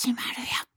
始まるよ。